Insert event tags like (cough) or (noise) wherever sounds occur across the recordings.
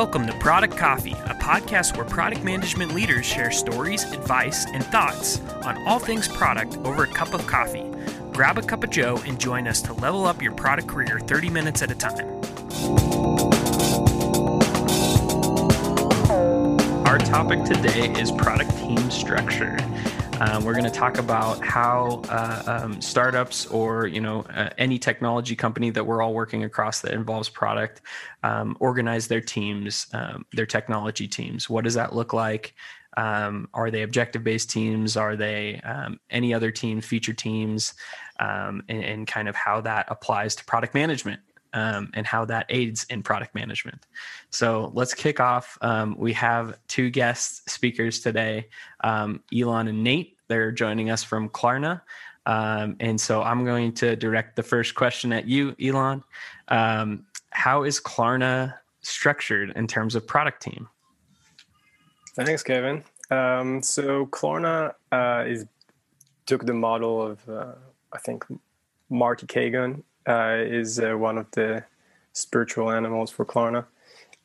Welcome to Product Coffee, a podcast where product management leaders share stories, advice, and thoughts on all things product over a cup of coffee. Grab a cup of Joe and join us to level up your product career 30 minutes at a time. Our topic today is product team structure. Um, we're going to talk about how uh, um, startups or you know uh, any technology company that we're all working across that involves product um, organize their teams, um, their technology teams. What does that look like? Um, are they objective based teams? Are they um, any other team, feature teams, and, and, kind of how that applies to product management? Um, and how that aids in product management. So let's kick off. Um, we have two guest speakers today, um, Elon and Nate. They're joining us from Klarna. Um, and so I'm going to direct the first question at you, Elon. Um, how is Klarna structured in terms of product team? Thanks, Kevin. Um, so Klarna uh, is took the model of uh, I think Marty Cagan uh, is uh, one of the spiritual animals for Klarna.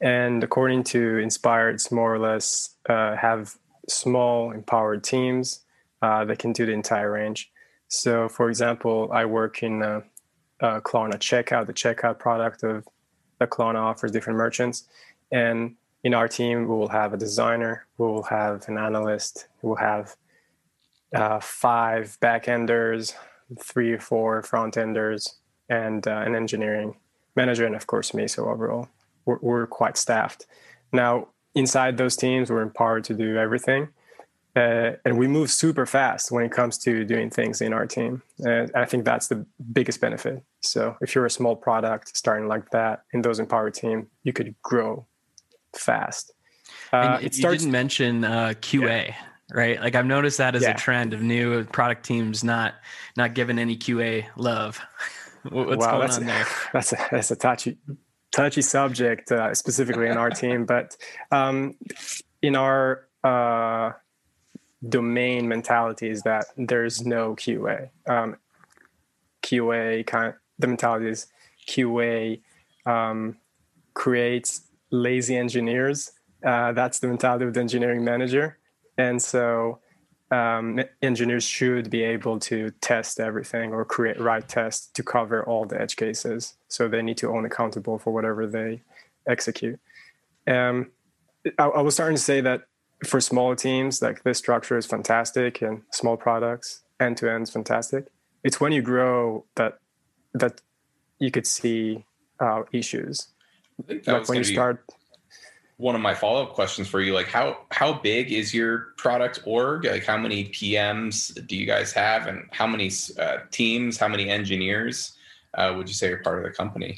And according to Inspired, it's more or less uh, have small empowered teams uh, that can do the entire range. So, for example, I work in uh, uh, Klarna Checkout, the checkout product of that Klarna offers different merchants. And in our team, we will have a designer, we will have an analyst, we will have uh, five backenders, three or four front enders, and uh, an engineering manager, and of course me. So overall, we're, we're, quite staffed. Now, inside those teams, we're empowered to do everything. Uh, and we move super fast when it comes to doing things in our team. And I think that's the biggest benefit. So if you're a small product starting like that in those empowered team, you could grow fast. Uh, it starts, didn't mention uh, QA. Yeah right? Like I've noticed that as yeah. a trend of new product teams not not given any QA love. (laughs) What's wow, going that's on there? (laughs) That's a, that's a touchy touchy subject, uh, specifically in our (laughs) team. But um, in our uh, domain mentality is that there's no QA. Um, QA kind of, the mentality is QA um, creates lazy engineers. Uh, that's the mentality of the engineering manager. And so um, engineers should be able to test everything or create right tests to cover all the edge cases. So they need to own accountable for whatever they execute. Um, I, I was starting to say that for small teams, like this structure is fantastic, and small products end to end is fantastic. It's when you grow that that you could see uh, issues. Like when you start. One of my follow up questions for you, like how how big is your product org? Like how many PMs do you guys have, and how many uh, teams, how many engineers uh, would you say are part of the company?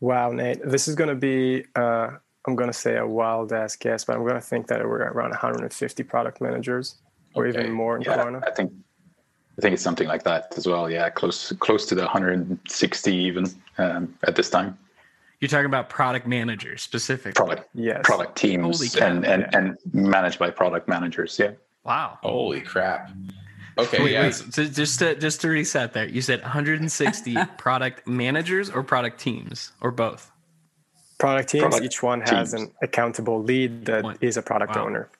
Wow, Nate, this is going to be uh, I'm going to say a wild ass guess, but I'm going to think that we're around 150 product managers or okay. even more in yeah, Klarna. I think I think it's something like that as well. Yeah, close close to the 160 even um, at this time. You're talking about product managers specifically. Product, yes. Product teams and, and and managed by product managers. Yeah. Wow. Holy crap. Okay. Wait, yeah. Wait. So just to just to reset there, you said 160 (laughs) product managers or product teams or both product teams product each one has teams. an accountable lead that one. is a product wow. owner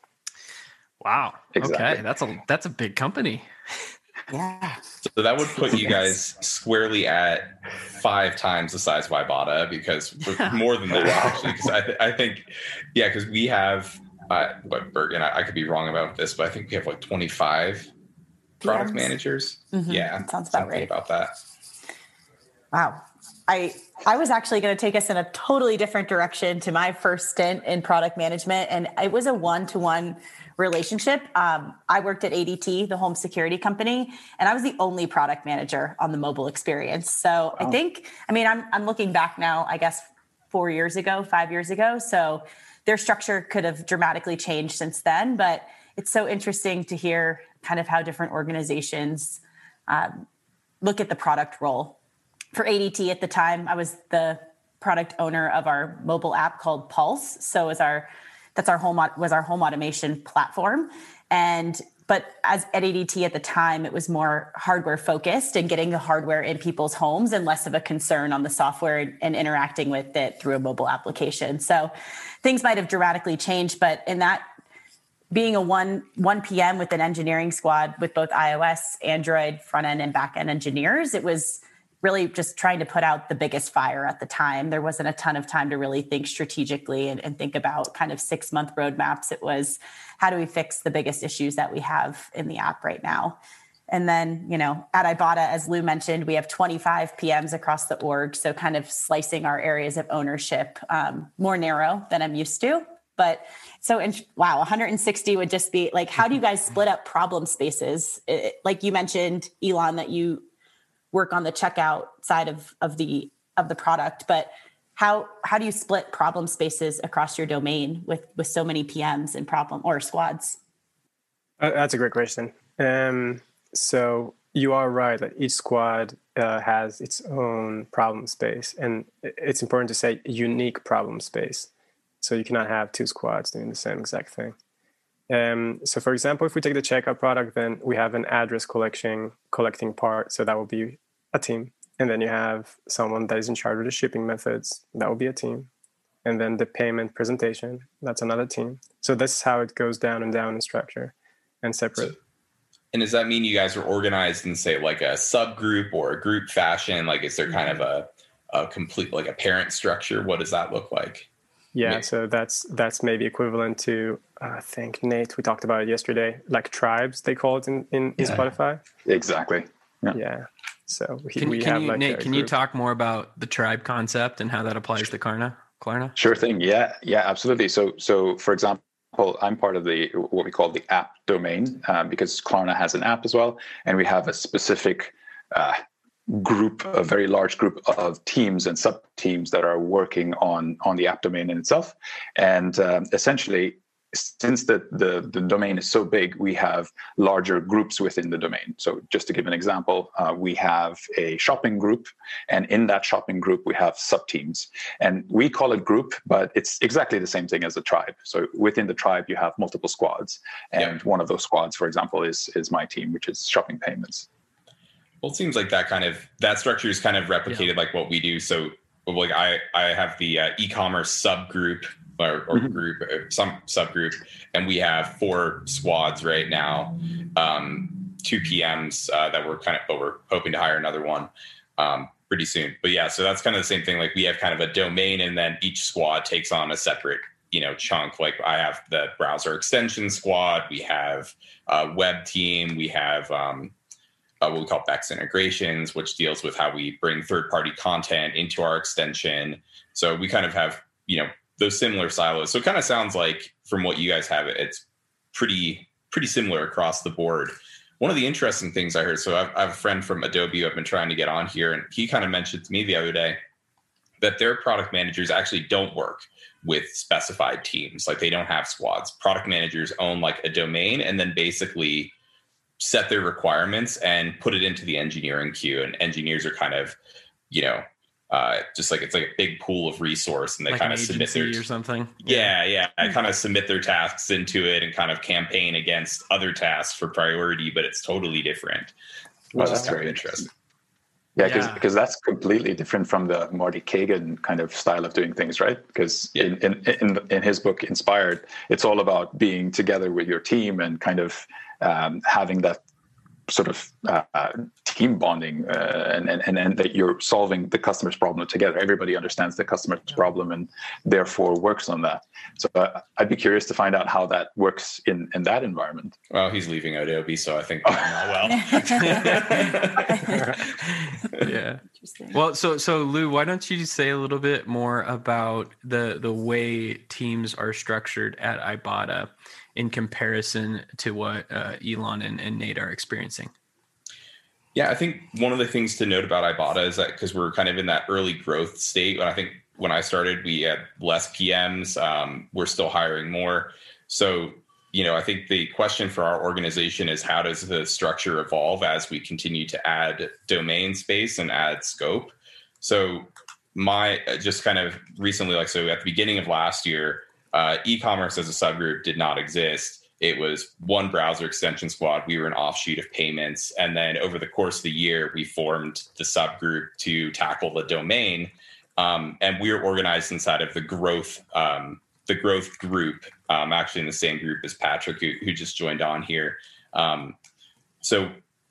wow exactly. okay that's a that's a big company (laughs) yeah so that would put you guys squarely at five times the size of Ibotta because yeah. (laughs) more than that actually because I, th- I think yeah because we have uh, but Bergen I, I, could be wrong about this but I think we have like 25 product managers mm-hmm. yeah that sounds about right about that wow I I was actually going to take us in a totally different direction to my first stint in product management, and it was a one-to-one relationship. Um, I worked at ADT, the home security company, and I was the only product manager on the mobile experience. So wow. I think, I mean, I'm I'm looking back now, I guess four years ago, five years ago. So their structure could have dramatically changed since then, but it's so interesting to hear kind of how different organizations um, look at the product role. For ADT at the time, I was the product owner of our mobile app called Pulse. So as our that's our home was our home automation platform and but as at ADT at the time, it was more hardware focused and getting the hardware in people's homes and less of a concern on the software and interacting with it through a mobile application. So things might have dramatically changed, but in that being a one 1 PM with an engineering squad with both iOS, Android, front end and back end engineers, it was really just trying to put out the biggest fire at the time. There wasn't a ton of time to really think strategically and, and think about kind of six month roadmaps. It was how do we fix the biggest issues that we have in the app right now? And then, you know, at Ibotta, as Lou mentioned, we have 25 PMs across the org. So kind of slicing our areas of ownership um, more narrow than I'm used to. But so, in, wow, 160 would just be like, how do you guys split up problem spaces? It, like you mentioned, Elon, that you work on the checkout side of of the of the product but how how do you split problem spaces across your domain with with so many pms and problem or squads? Uh, that's a great question. Um, so you are right that each squad uh, has its own problem space and it's important to say unique problem space. So you cannot have two squads doing the same exact thing. Um, so for example, if we take the checkout product, then we have an address collection collecting part. So that will be a team. And then you have someone that is in charge of the shipping methods. That will be a team. And then the payment presentation, that's another team. So this is how it goes down and down in structure and separate. So, and does that mean you guys are organized in say like a subgroup or a group fashion? Like is there kind of a, a complete like a parent structure? What does that look like? Yeah, so that's that's maybe equivalent to I think Nate we talked about it yesterday, like tribes they call it in in, in yeah. Spotify. Exactly. Yeah. yeah. So we, can, we can have you, like Nate, can you talk more about the tribe concept and how that applies to Klarna? Klarna? Sure thing. Yeah, yeah, absolutely. So so for example, I'm part of the what we call the app domain uh, because Klarna has an app as well, and we have a specific uh, group, a very large group of teams and sub teams that are working on on the app domain in itself. And um, essentially, since the, the, the domain is so big, we have larger groups within the domain. So, just to give an example, uh, we have a shopping group, and in that shopping group, we have sub teams. And we call it group, but it's exactly the same thing as a tribe. So, within the tribe, you have multiple squads, and yeah. one of those squads, for example, is is my team, which is shopping payments. Well, it seems like that kind of that structure is kind of replicated yeah. like what we do. So, like I I have the uh, e-commerce subgroup or, or mm-hmm. group, uh, some subgroup, and we have four squads right now. Um, two PMs uh, that we're kind of, but we're hoping to hire another one um, pretty soon. But yeah, so that's kind of the same thing. Like we have kind of a domain, and then each squad takes on a separate you know chunk like i have the browser extension squad we have a web team we have um, uh, what we call Bex integrations, which deals with how we bring third party content into our extension. So we kind of have, you know, those similar silos. So it kind of sounds like from what you guys have, it's pretty, pretty similar across the board. One of the interesting things I heard, so I've, I have a friend from Adobe I've been trying to get on here, and he kind of mentioned to me the other day that their product managers actually don't work with specified teams. Like they don't have squads. Product managers own like a domain and then basically set their requirements and put it into the engineering queue and engineers are kind of you know uh, just like it's like a big pool of resource and they like kind of submit their or something yeah yeah i kind of submit their tasks into it and kind of campaign against other tasks for priority but it's totally different which is kind of interesting yeah, because yeah. because that's completely different from the Marty Cagan kind of style of doing things, right? Because yeah. in, in in in his book Inspired, it's all about being together with your team and kind of um, having that sort of uh, team bonding uh, and, and and that you're solving the customer's problem together. Everybody understands the customer's problem and therefore works on that. So uh, I'd be curious to find out how that works in in that environment. Well, he's leaving Adobe, so I think well. (laughs) (laughs) yeah. Well, so so Lou, why don't you say a little bit more about the the way teams are structured at Ibotta in comparison to what uh, Elon and, and Nate are experiencing? Yeah, I think one of the things to note about Ibotta is that because we're kind of in that early growth state, and I think when I started, we had less PMs. Um, we're still hiring more. So, you know, I think the question for our organization is how does the structure evolve as we continue to add domain space and add scope? So, my just kind of recently, like, so at the beginning of last year, uh, e commerce as a subgroup did not exist it was one browser extension squad. We were an offshoot of payments. And then over the course of the year, we formed the subgroup to tackle the domain. Um, and we are organized inside of the growth, um, the growth group, um, actually in the same group as Patrick, who, who just joined on here. Um, so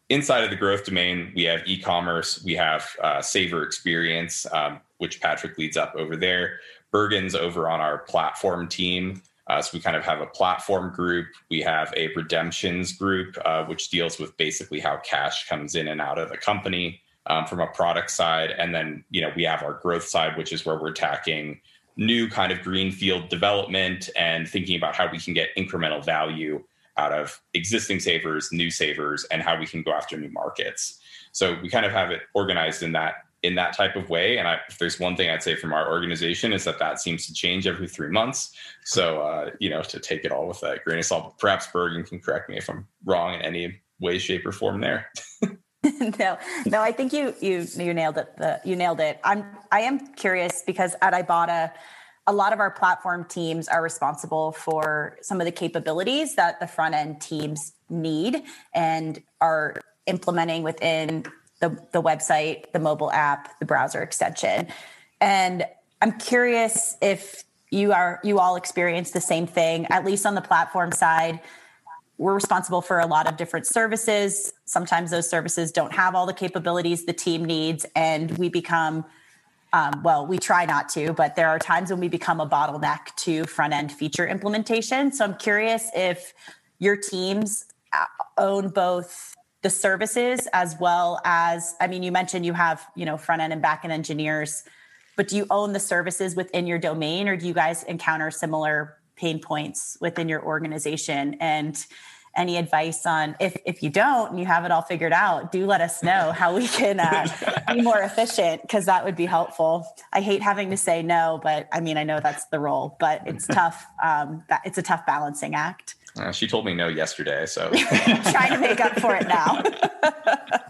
inside of the growth domain, we have e-commerce, we have uh, Saver Experience, um, which Patrick leads up over there. Bergen's over on our platform team. Uh, so we kind of have a platform group. We have a redemptions group, uh, which deals with basically how cash comes in and out of the company um, from a product side. And then, you know, we have our growth side, which is where we're attacking new kind of greenfield development and thinking about how we can get incremental value out of existing savers, new savers, and how we can go after new markets. So we kind of have it organized in that in that type of way. And I, if there's one thing I'd say from our organization is that that seems to change every three months. So, uh, you know, to take it all with a grain of salt, perhaps Bergen can correct me if I'm wrong in any way, shape or form there. (laughs) (laughs) no, no, I think you, you, you nailed it. The, you nailed it. I'm, I am curious because at Ibotta, a lot of our platform teams are responsible for some of the capabilities that the front end teams need and are implementing within the, the website, the mobile app, the browser extension. And I'm curious if you are you all experience the same thing, at least on the platform side. We're responsible for a lot of different services. Sometimes those services don't have all the capabilities the team needs, and we become um, well, we try not to, but there are times when we become a bottleneck to front end feature implementation. So I'm curious if your teams uh, own both the services as well as i mean you mentioned you have you know front end and back end engineers but do you own the services within your domain or do you guys encounter similar pain points within your organization? And any advice on if, if you don't and you have it all figured out do let us know how we can uh, (laughs) be more efficient because that would be helpful. I hate having to say no but i mean i know that's the role but it's (laughs) tough um, that it's a tough balancing act uh, she told me no yesterday, so (laughs) trying to make up for it now. (laughs)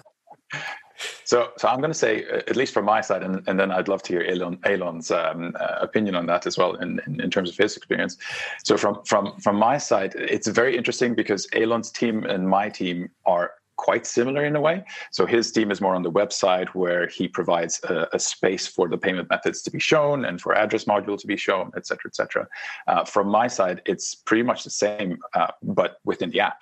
so, so I'm going to say, uh, at least from my side, and, and then I'd love to hear Elon, Elon's um, uh, opinion on that as well, in, in, in, terms of his experience. So, from from from my side, it's very interesting because Elon's team and my team are quite similar in a way. So his team is more on the website where he provides a, a, space for the payment methods to be shown and for address module to be shown, et cetera, et cetera. Uh, from my side, it's pretty much the same, uh, but within the app.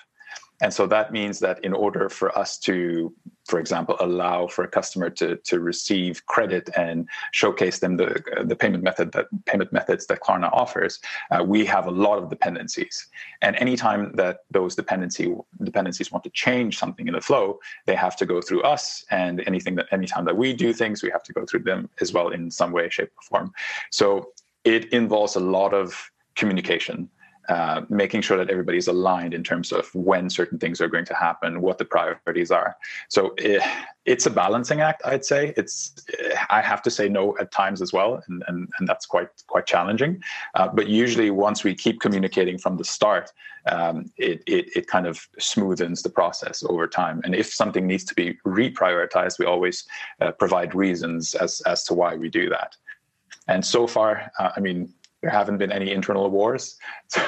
And so that means that in order for us to, for example, allow for a customer to, to receive credit and showcase them the, the payment method that payment methods that Klarna offers, uh, we have a lot of dependencies. And anytime that those dependency dependencies want to change something in the flow, they have to go through us. And anything that anytime that we do things, we have to go through them as well in some way, shape, or form. So it involves a lot of communication uh, making sure that everybody's aligned in terms of when certain things are going to happen, what the priorities are. So it, it's a balancing act, I'd say. It's I have to say no at times as well, and and, and that's quite quite challenging. Uh, but usually, once we keep communicating from the start, um, it, it it kind of smoothens the process over time. And if something needs to be reprioritized, we always uh, provide reasons as as to why we do that. And so far, uh, I mean, there haven't been any internal wars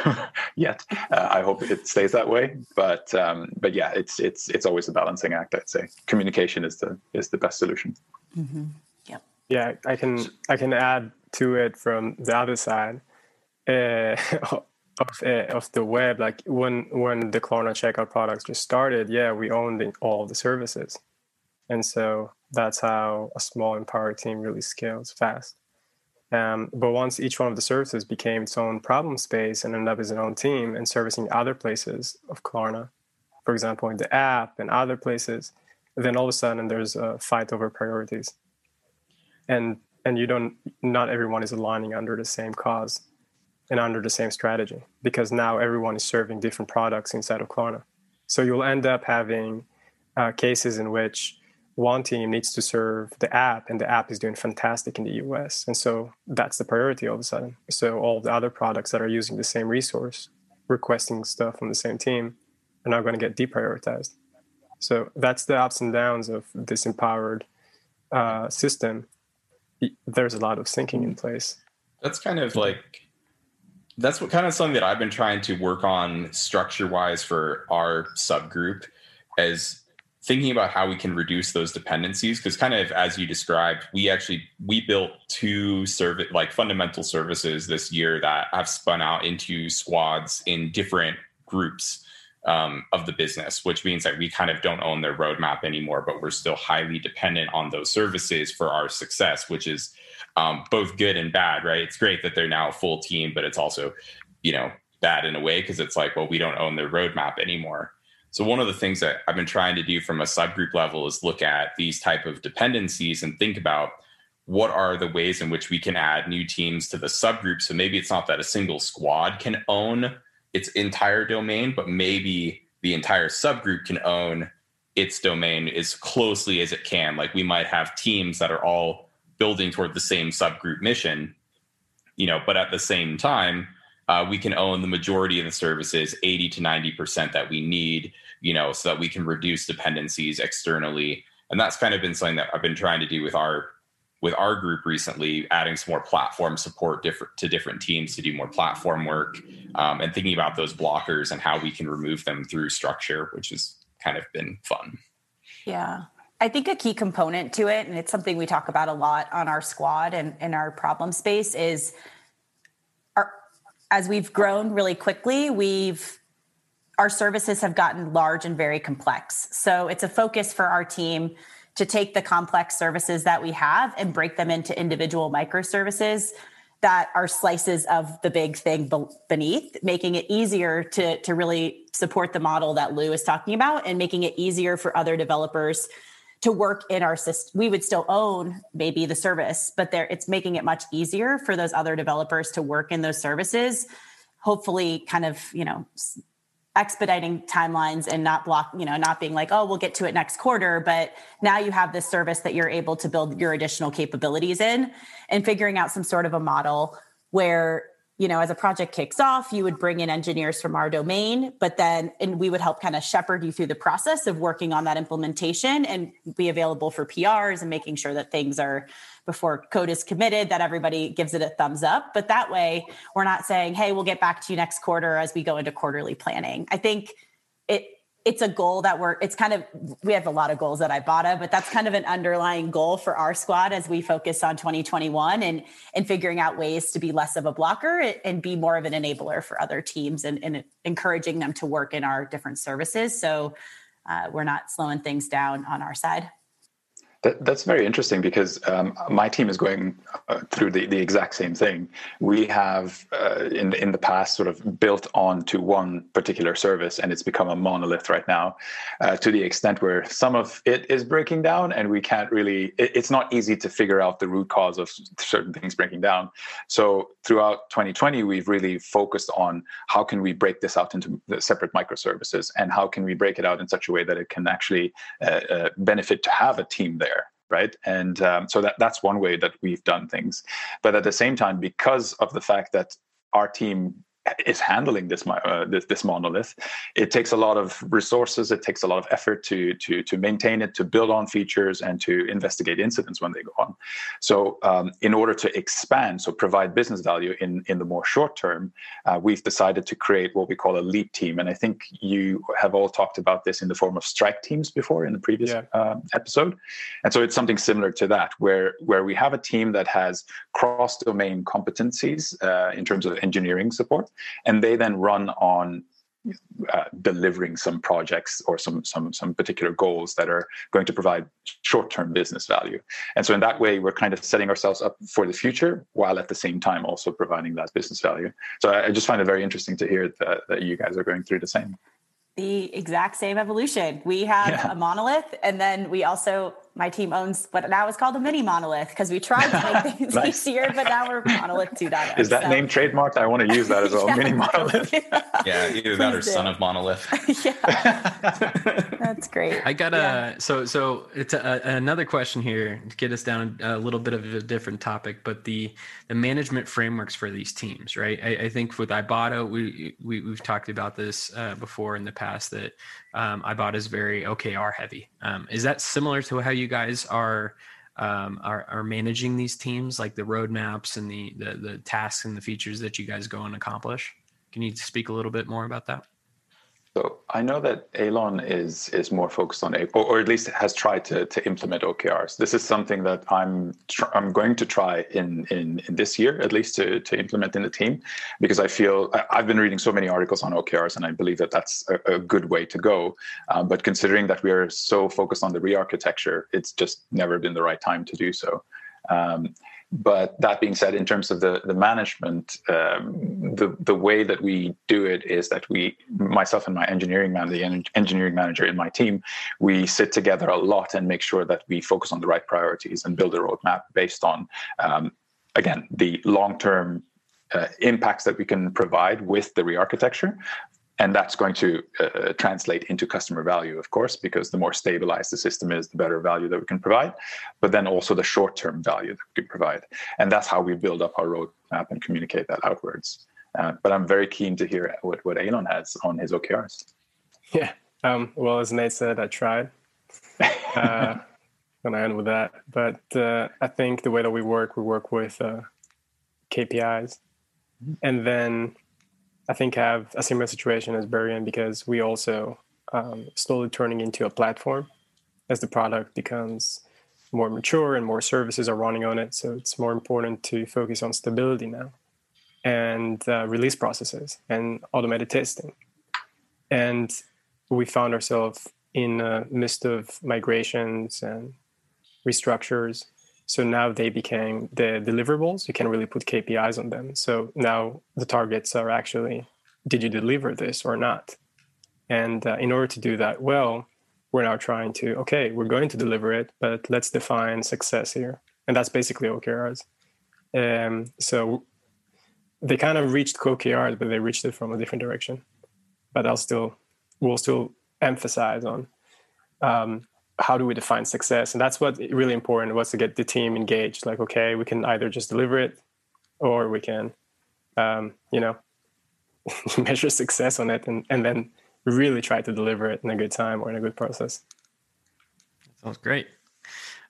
(laughs) yet. Uh, I hope it stays that way. But um, but yeah, it's it's it's always a balancing act. I'd say communication is the is the best solution. Mm-hmm. Yep. Yeah, I can I can add to it from the other side uh, (laughs) of uh, of the web. Like when when the Klarna checkout products just started, yeah, we owned all the services. And so that's how a small empowered team really scales fast. Um, but once each one of the services became its own problem space and ended up as its own team and servicing other places of Klarna, for example, in the app and other places, then all of a sudden there's a fight over priorities. And and you don't not everyone is aligning under the same cause and under the same strategy because now everyone is serving different products inside of Klarna. So you'll end up having uh, cases in which one team needs to serve the app and the app is doing fantastic in the US. And so that's the priority all of a sudden. So all the other products that are using the same resource, requesting stuff from the same team, are now going to get deprioritized. So that's the ups and downs of this empowered uh, system. There's a lot of syncing in place. That's kind of like that's what kind of something that I've been trying to work on structure wise for our subgroup as thinking about how we can reduce those dependencies because kind of as you described we actually we built two service like fundamental services this year that have spun out into squads in different groups um, of the business which means that we kind of don't own their roadmap anymore but we're still highly dependent on those services for our success which is um, both good and bad right? It's great that they're now a full team but it's also you know bad in a way because it's like well we don't own their roadmap anymore so one of the things that I've been trying to do from a subgroup level is look at these type of dependencies and think about what are the ways in which we can add new teams to the subgroup. So maybe it's not that a single squad can own its entire domain, but maybe the entire subgroup can own its domain as closely as it can. Like we might have teams that are all building toward the same subgroup mission, you know, but at the same time, uh, we can own the majority of the services, 80 to 90% that we need you know, so that we can reduce dependencies externally. And that's kind of been something that I've been trying to do with our with our group recently, adding some more platform support different to different teams to do more platform work, um, and thinking about those blockers and how we can remove them through structure, which has kind of been fun. Yeah. I think a key component to it, and it's something we talk about a lot on our squad and in our problem space, is as we've grown really quickly, we've our services have gotten large and very complex. So it's a focus for our team to take the complex services that we have and break them into individual microservices that are slices of the big thing beneath, making it easier to, to really support the model that Lou is talking about and making it easier for other developers to work in our system. We would still own maybe the service, but there it's making it much easier for those other developers to work in those services. Hopefully, kind of, you know, expediting timelines and not block you know not being like oh we'll get to it next quarter but now you have this service that you're able to build your additional capabilities in and figuring out some sort of a model where you know as a project kicks off you would bring in engineers from our domain but then and we would help kind of shepherd you through the process of working on that implementation and be available for prs and making sure that things are before code is committed that everybody gives it a thumbs up. But that way, we're not saying, hey, we'll get back to you next quarter as we go into quarterly planning. I think it it's a goal that we're it's kind of we have a lot of goals that I bought Ibotta, but that's kind of an underlying goal for our squad as we focus on 2021 and and figuring out ways to be less of a blocker and be more of an enabler for other teams and, and encouraging them to work in our different services. So uh, we're not slowing things down on our side. That, that's very interesting because um, my team is going uh, through the, the exact same thing. We have uh, in in the past sort of built on to one particular service, and it's become a monolith right now, uh, to the extent where some of it is breaking down, and we can't really. It, it's not easy to figure out the root cause of certain things breaking down. So throughout 2020, we've really focused on how can we break this out into separate microservices, and how can we break it out in such a way that it can actually uh, uh, benefit to have a team there right? And um, so that that's one way that we've done things. But at the same time, because of the fact that our team is handling this, uh, this, this monolith. It takes a lot of resources. It takes a lot of effort to to to maintain it, to build on features, and to investigate incidents when they go on. So, um, in order to expand, so provide business value in in the more short term, uh, we've decided to create what we call a leap team. And I think you have all talked about this in the form of strike teams before in the previous yeah. uh, episode. And so it's something similar to that, where where we have a team that has cross domain competencies uh, in terms of engineering support and they then run on uh, delivering some projects or some some some particular goals that are going to provide short-term business value. And so in that way, we're kind of setting ourselves up for the future while at the same time also providing that business value. So I, I just find it very interesting to hear that, that you guys are going through the same the exact same evolution. We have yeah. a monolith, and then we also my team owns what now is called a mini monolith because we tried to make (laughs) things nice. easier, but now we're monolith 2.0. Is that so. name trademarked? I want to use that as well. (laughs) yeah. Mini monolith. (laughs) yeah, either that or do. son of monolith. yeah, that's great. I got a yeah. so so it's a, another question here to get us down a little bit of a different topic, but the the management frameworks for these teams, right? I, I think with Ibotta, we, we we've talked about this uh, before in the past that um, Ibotta is very OKR heavy. Um, is that similar to how you guys are, um, are are managing these teams, like the roadmaps and the, the the tasks and the features that you guys go and accomplish? Can you speak a little bit more about that? So I know that Elon is is more focused on, or, or at least has tried to, to implement OKRs. This is something that I'm tr- I'm going to try in, in in this year at least to to implement in the team, because I feel I've been reading so many articles on OKRs, and I believe that that's a, a good way to go. Um, but considering that we are so focused on the re-architecture, it's just never been the right time to do so. Um, but that being said, in terms of the the management, um, the the way that we do it is that we, myself and my engineering manager, the engineering manager in my team, we sit together a lot and make sure that we focus on the right priorities and build a roadmap based on, um, again, the long term uh, impacts that we can provide with the re-architecture and that's going to uh, translate into customer value of course because the more stabilized the system is the better value that we can provide but then also the short term value that we can provide. And that's how we build up our roadmap and communicate that outwards. Uh, but i'm very keen to hear what, what elon has on his okrs yeah um, well as nate said i tried uh, (laughs) and i end with that. But uh, i think the way that we work we work with uh, kpis mm-hmm. and then I think have a similar situation as Burian because we also um, slowly turning into a platform as the product becomes more mature and more services are running on it. So it's more important to focus on stability now and uh, release processes and automated testing. And we found ourselves in a midst of migrations and restructures so now they became the deliverables. You can really put KPIs on them. So now the targets are actually, did you deliver this or not? And uh, in order to do that well, we're now trying to, okay, we're going to deliver it, but let's define success here. And that's basically OKRs. Um, so they kind of reached OKRs, but they reached it from a different direction. But I'll still, we'll still emphasize on um, how do we define success? And that's what really important was to get the team engaged. Like okay we can either just deliver it or we can um, you know (laughs) measure success on it and, and then really try to deliver it in a good time or in a good process. Sounds great.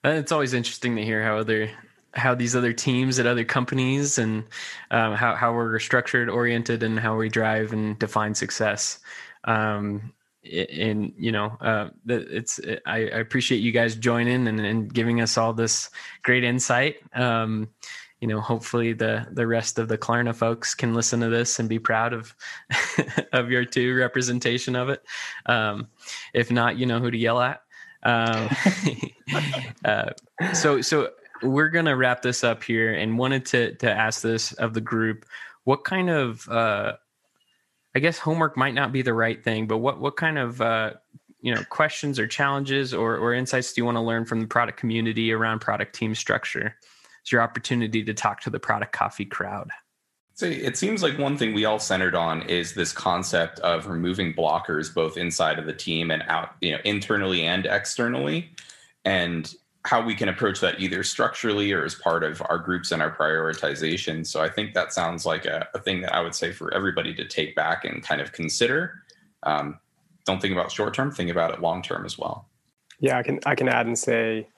Uh, it's always interesting to hear how other how these other teams at other companies and um, how, how we're structured oriented and how we drive and define success. Um, and you know uh, it's I, appreciate you guys joining and, and, giving us all this great insight. Um, you know hopefully the the rest of the klarna folks can listen to this and be proud of (laughs) of your two representation of it. Um, if not you know who to yell at. Um, (laughs) uh, so so we're gonna wrap this up here and wanted to to ask this of the group. What kind of uh, I guess homework might not be the right thing, but what what kind of uh, you know questions or challenges or, or insights do you want to learn from the product community around product team structure? It's your opportunity to talk to the product coffee crowd. So it seems like one thing we all centered on is this concept of removing blockers both inside of the team and out, you know, internally and externally. And how we can approach that either structurally or as part of our groups and our prioritization. So I think that sounds like a, a thing that I would say for everybody to take back and kind of consider. Um, don't think about short term, think about it long term as well. Yeah, I can I can add and say,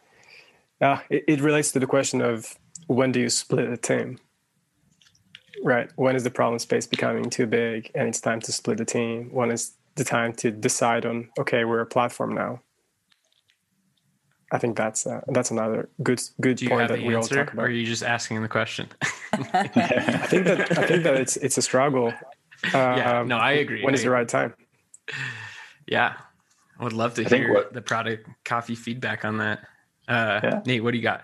uh, it, it relates to the question of when do you split a team? Right. When is the problem space becoming too big and it's time to split the team? When is the time to decide on okay, we're a platform now I think that's uh, that's another good good point that we all talk about. Or are you just asking the question? (laughs) I think that I think that it's it's a struggle yeah, no, I agree. When is the right time? Yeah, I would love to I hear what, the product coffee feedback on that. Uh, yeah. Nate, what do you got?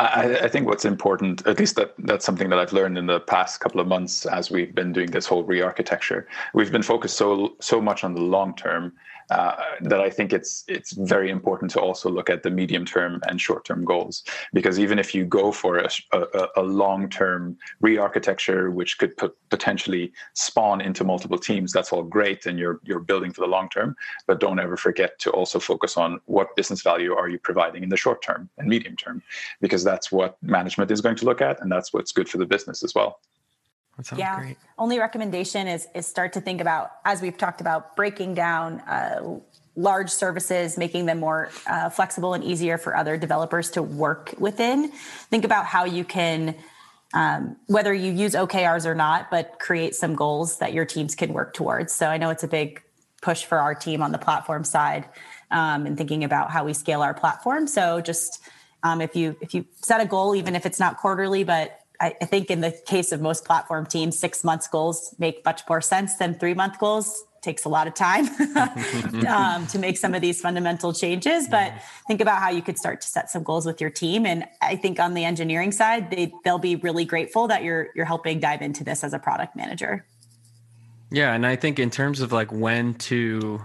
I, I, think what's important, at least that that's something that I've learned in the past couple of months as we've been doing this whole re-architecture. We've been focused so so much on the long term uh, that I think it's it's very important to also look at the medium term and short term goals. Because even if you go for a, a, a long term re-architecture which could put, potentially spawn into multiple teams, that's all great and you're you're building for the long term. But don't ever forget to also focus on what business value are you providing in the short term and medium term because that's what management is going to look at and that's what's good for the business as well yeah. Great. Only recommendation is is start to think about as we've talked about breaking down uh, large services, making them more uh, flexible and easier for other developers to work within. Think about how you can. Um, whether you use OKRs or not, but create some goals that your teams can work towards. So I know it's a big push for our team on the platform side um, and thinking about how we scale our platform. So just um, if you if you set a goal, even if it's not quarterly, but I, I think in the case of most platform teams, six months goals make much more sense than three month goals. Takes a lot of time (laughs) (laughs) um, to make some of these fundamental changes but think about how you could start to set some goals with your team. And i think on the engineering side they, they'll be really grateful that you're you're helping dive into this as a product manager. Yeah and i think in terms of like when to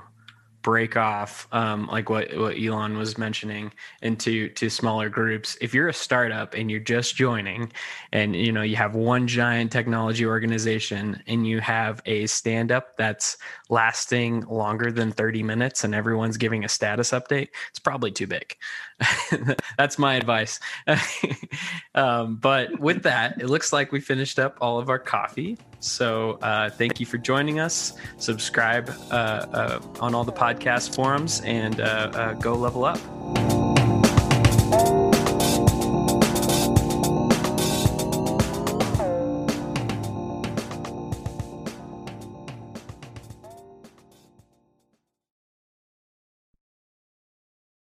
break off um, like what, what elon was mentioning into to smaller groups. If you're a startup and you're just joining and you know you have one giant technology organization and you have a stand up that's lasting longer than 30 minutes and everyone's giving a status update it's probably too big (laughs) That's my advice. (laughs) um, but with that, it looks like we finished up all of our coffee. So uh, thank you for joining us. Subscribe uh, uh, on all the podcast forums and uh, uh, go level up.